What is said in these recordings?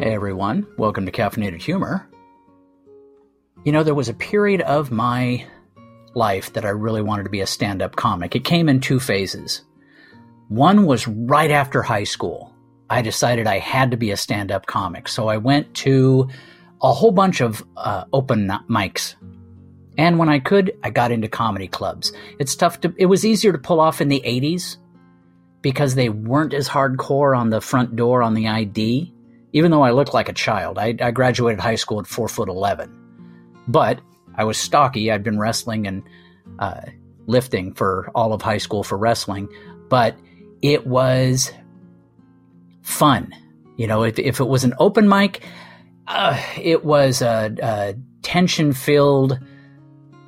Hey everyone, welcome to Caffeinated Humor. You know, there was a period of my life that I really wanted to be a stand up comic. It came in two phases. One was right after high school. I decided I had to be a stand up comic. So I went to a whole bunch of uh, open mics. And when I could, I got into comedy clubs. It's tough to, it was easier to pull off in the 80s because they weren't as hardcore on the front door on the ID, even though I looked like a child. I, I graduated high school at four foot 11. But I was stocky. I'd been wrestling and uh, lifting for all of high school for wrestling, but it was fun. You know, if, if it was an open mic, uh, it was a, a tension filled.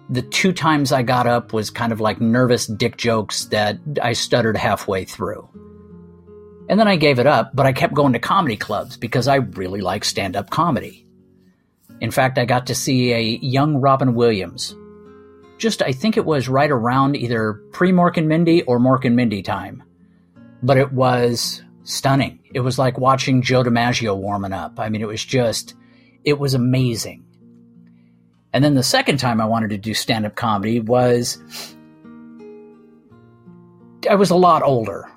The two times I got up was kind of like nervous dick jokes that I stuttered halfway through. And then I gave it up, but I kept going to comedy clubs because I really like stand up comedy. In fact, I got to see a young Robin Williams. Just, I think it was right around either pre Mork and Mindy or Mork and Mindy time. But it was stunning. It was like watching Joe DiMaggio warming up. I mean, it was just, it was amazing. And then the second time I wanted to do stand up comedy was I was a lot older.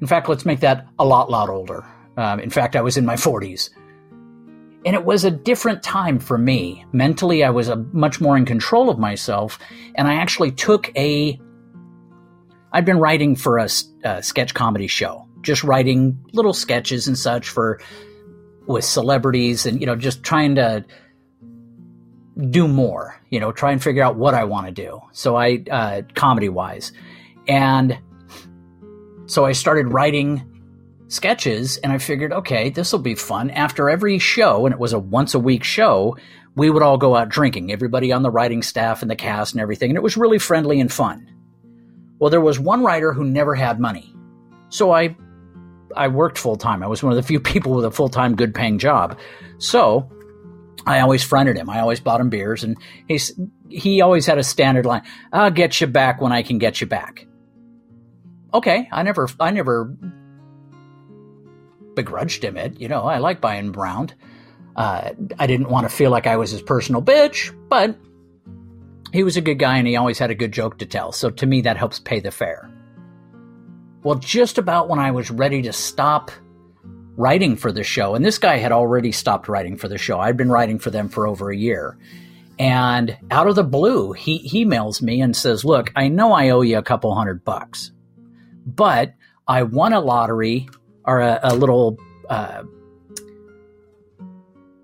In fact, let's make that a lot, lot older. Um, in fact, I was in my 40s. And it was a different time for me. Mentally, I was a, much more in control of myself. And I actually took a. I'd been writing for a, a sketch comedy show, just writing little sketches and such for with celebrities and, you know, just trying to do more, you know, try and figure out what I want to do. So I, uh, comedy wise. And so I started writing sketches and I figured, okay, this will be fun. After every show, and it was a once a week show, we would all go out drinking, everybody on the writing staff and the cast and everything. And it was really friendly and fun. Well, there was one writer who never had money. So I I worked full time. I was one of the few people with a full time, good paying job. So I always fronted him. I always bought him beers, and he's he always had a standard line: "I'll get you back when I can get you back." Okay, I never I never begrudged him it. You know, I like buying around. Uh, I didn't want to feel like I was his personal bitch, but he was a good guy and he always had a good joke to tell. So to me, that helps pay the fare. Well, just about when I was ready to stop writing for the show, and this guy had already stopped writing for the show. I'd been writing for them for over a year. And out of the blue, he emails me and says, Look, I know I owe you a couple hundred bucks, but I won a lottery or a, a little uh,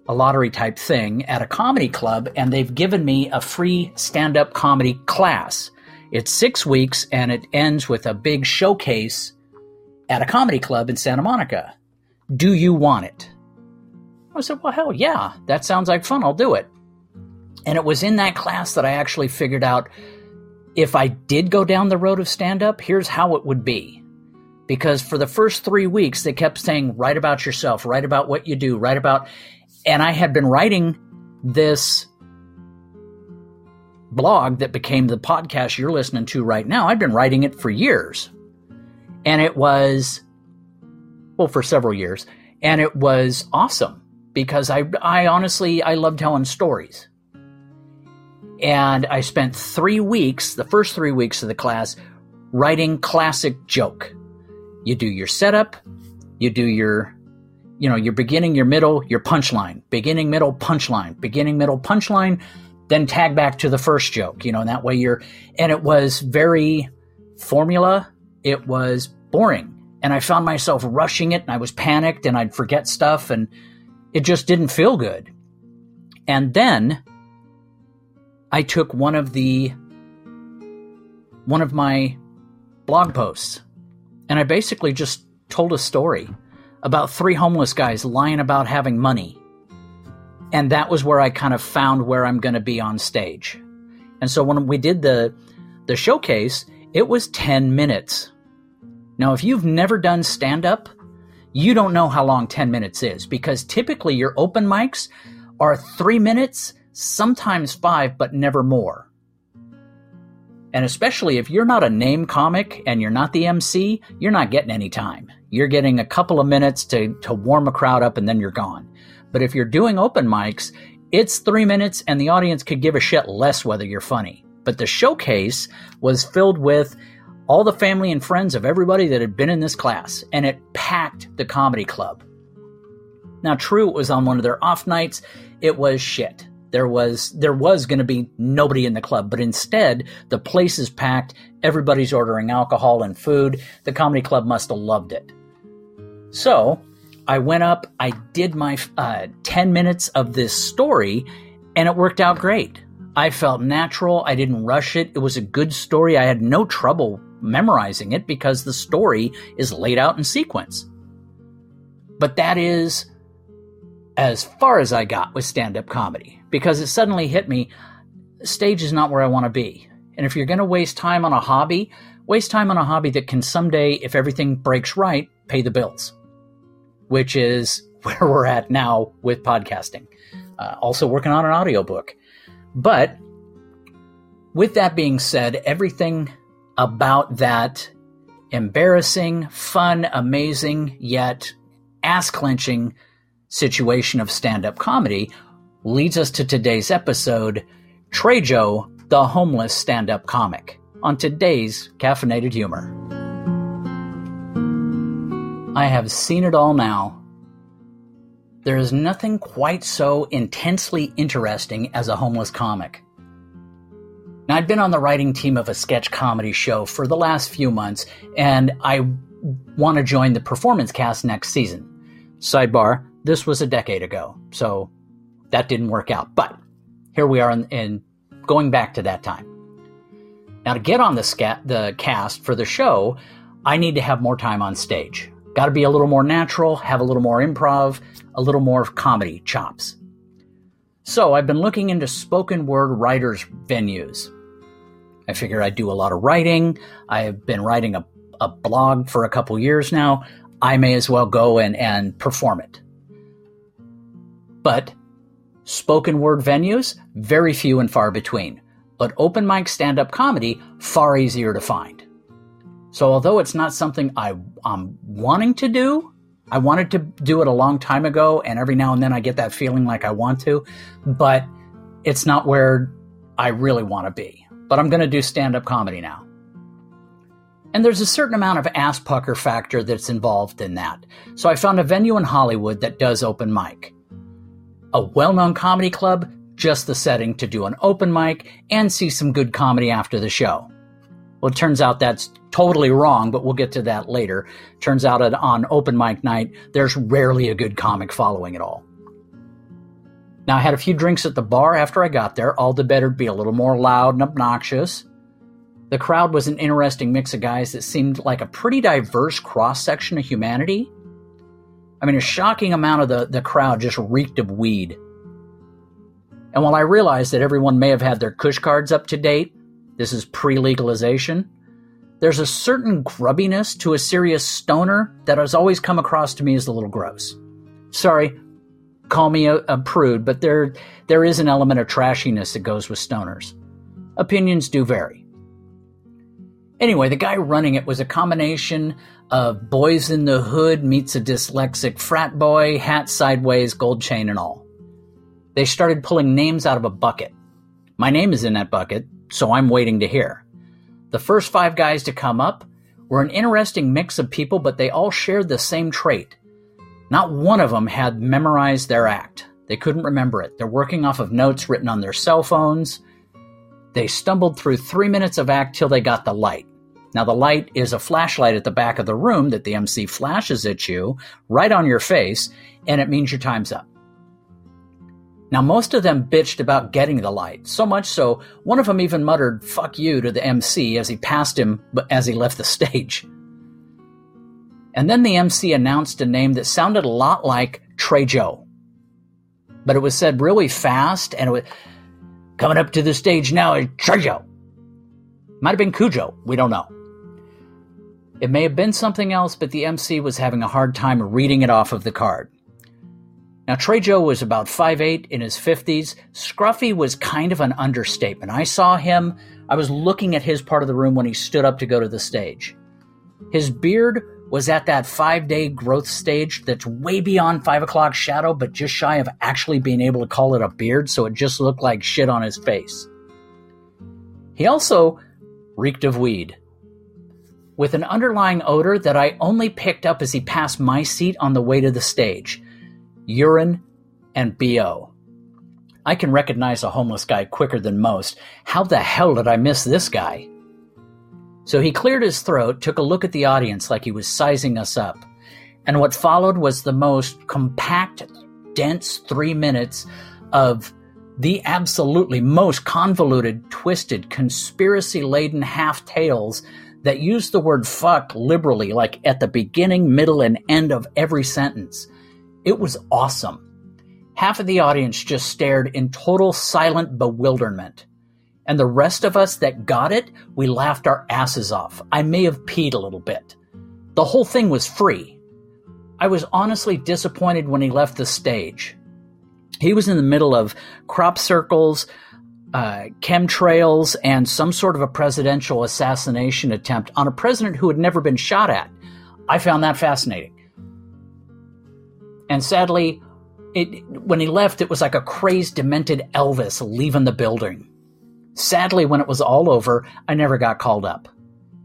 a lottery type thing at a comedy club, and they've given me a free stand up comedy class. It's six weeks, and it ends with a big showcase at a comedy club in Santa Monica. Do you want it? I said, Well, hell yeah, that sounds like fun. I'll do it. And it was in that class that I actually figured out if I did go down the road of stand up, here's how it would be. Because for the first three weeks they kept saying write about yourself write about what you do write about and i had been writing this blog that became the podcast you're listening to right now. I'd been writing it for years. And it was well for several years. And it was awesome because i i honestly i love telling stories and i spent three weeks the first three weeks of the class writing classic joke you do your setup, you do your, you know, your beginning, your middle, your punchline, beginning, middle, punchline, beginning, middle, punchline, then tag back to the first joke, you know, and that way you're, and it was very formula. It was boring. And I found myself rushing it and I was panicked and I'd forget stuff and it just didn't feel good. And then I took one of the, one of my blog posts and I basically just told a story about three homeless guys lying about having money. And that was where I kind of found where I'm going to be on stage. And so when we did the the showcase, it was 10 minutes. Now, if you've never done stand up, you don't know how long 10 minutes is because typically your open mics are 3 minutes, sometimes 5, but never more. And especially if you're not a name comic and you're not the MC, you're not getting any time. You're getting a couple of minutes to, to warm a crowd up and then you're gone. But if you're doing open mics, it's three minutes and the audience could give a shit less whether you're funny. But the showcase was filled with all the family and friends of everybody that had been in this class, and it packed the comedy club. Now, true, it was on one of their off nights. It was shit. There was there was going to be nobody in the club, but instead the place is packed. Everybody's ordering alcohol and food. The comedy club must have loved it. So I went up. I did my uh, ten minutes of this story, and it worked out great. I felt natural. I didn't rush it. It was a good story. I had no trouble memorizing it because the story is laid out in sequence. But that is as far as I got with stand up comedy because it suddenly hit me stage is not where I want to be. And if you're going to waste time on a hobby, waste time on a hobby that can someday, if everything breaks right, pay the bills, which is where we're at now with podcasting. Uh, also working on an audiobook. But with that being said, everything about that embarrassing, fun, amazing, yet ass clenching situation of stand up comedy leads us to today's episode Trejo, the homeless stand up comic, on today's Caffeinated Humor. I have seen it all now there is nothing quite so intensely interesting as a homeless comic. Now, I'd been on the writing team of a sketch comedy show for the last few months, and I want to join the performance cast next season. Sidebar, this was a decade ago, so that didn't work out. But here we are in, in going back to that time. Now, to get on the, scat, the cast for the show, I need to have more time on stage. Got to be a little more natural, have a little more improv, a little more comedy chops. So I've been looking into spoken word writers' venues. I figure I do a lot of writing. I've been writing a, a blog for a couple years now. I may as well go and, and perform it. But spoken word venues, very few and far between. But open mic stand up comedy, far easier to find. So although it's not something I, I'm wanting to do, I wanted to do it a long time ago, and every now and then I get that feeling like I want to, but it's not where I really want to be. But I'm going to do stand up comedy now. And there's a certain amount of ass pucker factor that's involved in that. So I found a venue in Hollywood that does open mic. A well known comedy club, just the setting to do an open mic and see some good comedy after the show. Well, it turns out that's totally wrong, but we'll get to that later. Turns out on open mic night, there's rarely a good comic following at all. Now, I had a few drinks at the bar after I got there, all the better to be a little more loud and obnoxious. The crowd was an interesting mix of guys that seemed like a pretty diverse cross section of humanity. I mean, a shocking amount of the, the crowd just reeked of weed. And while I realize that everyone may have had their Kush cards up to date, this is pre legalization, there's a certain grubbiness to a serious stoner that has always come across to me as a little gross. Sorry, call me a, a, prude, but there there is an element of trashiness that goes with stoners. Opinions do vary. Anyway, the guy running it was a combination of boys in the hood meets a dyslexic frat boy, hat sideways, gold chain and all. They started pulling names out of a bucket. My name is in that bucket, so I'm waiting to hear. The first five guys to come up were an interesting mix of people, but they all shared the same trait. Not one of them had memorized their act. They couldn't remember it. They're working off of notes written on their cell phones. They stumbled through three minutes of act till they got the light. Now, the light is a flashlight at the back of the room that the MC flashes at you right on your face, and it means your time's up. Now, most of them bitched about getting the light, so much so, one of them even muttered, fuck you, to the MC as he passed him as he left the stage. And then the MC announced a name that sounded a lot like Trejo. But it was said really fast, and it was coming up to the stage now is Trejo. Might have been Cujo, we don't know. It may have been something else, but the MC was having a hard time reading it off of the card. Now, Trejo was about 5'8 in his 50s. Scruffy was kind of an understatement. I saw him, I was looking at his part of the room when he stood up to go to the stage. His beard was at that five day growth stage that's way beyond five o'clock shadow, but just shy of actually being able to call it a beard, so it just looked like shit on his face. He also reeked of weed, with an underlying odor that I only picked up as he passed my seat on the way to the stage urine and BO. I can recognize a homeless guy quicker than most. How the hell did I miss this guy? So he cleared his throat, took a look at the audience like he was sizing us up. And what followed was the most compact, dense three minutes of the absolutely most convoluted, twisted, conspiracy laden half tales that use the word fuck liberally, like at the beginning, middle, and end of every sentence. It was awesome. Half of the audience just stared in total silent bewilderment. And the rest of us that got it, we laughed our asses off. I may have peed a little bit. The whole thing was free. I was honestly disappointed when he left the stage. He was in the middle of crop circles, uh, chemtrails, and some sort of a presidential assassination attempt on a president who had never been shot at. I found that fascinating. And sadly, it, when he left, it was like a crazed, demented Elvis leaving the building. Sadly, when it was all over, I never got called up.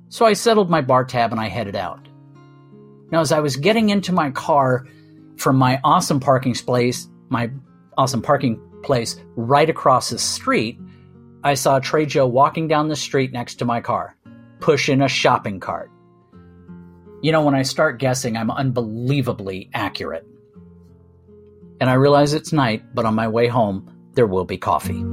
So I settled my bar tab and I headed out. Now, as I was getting into my car from my awesome parking place, my awesome parking place right across the street, I saw Trejo walking down the street next to my car, pushing a shopping cart. You know, when I start guessing, I'm unbelievably accurate. And I realize it's night, but on my way home, there will be coffee.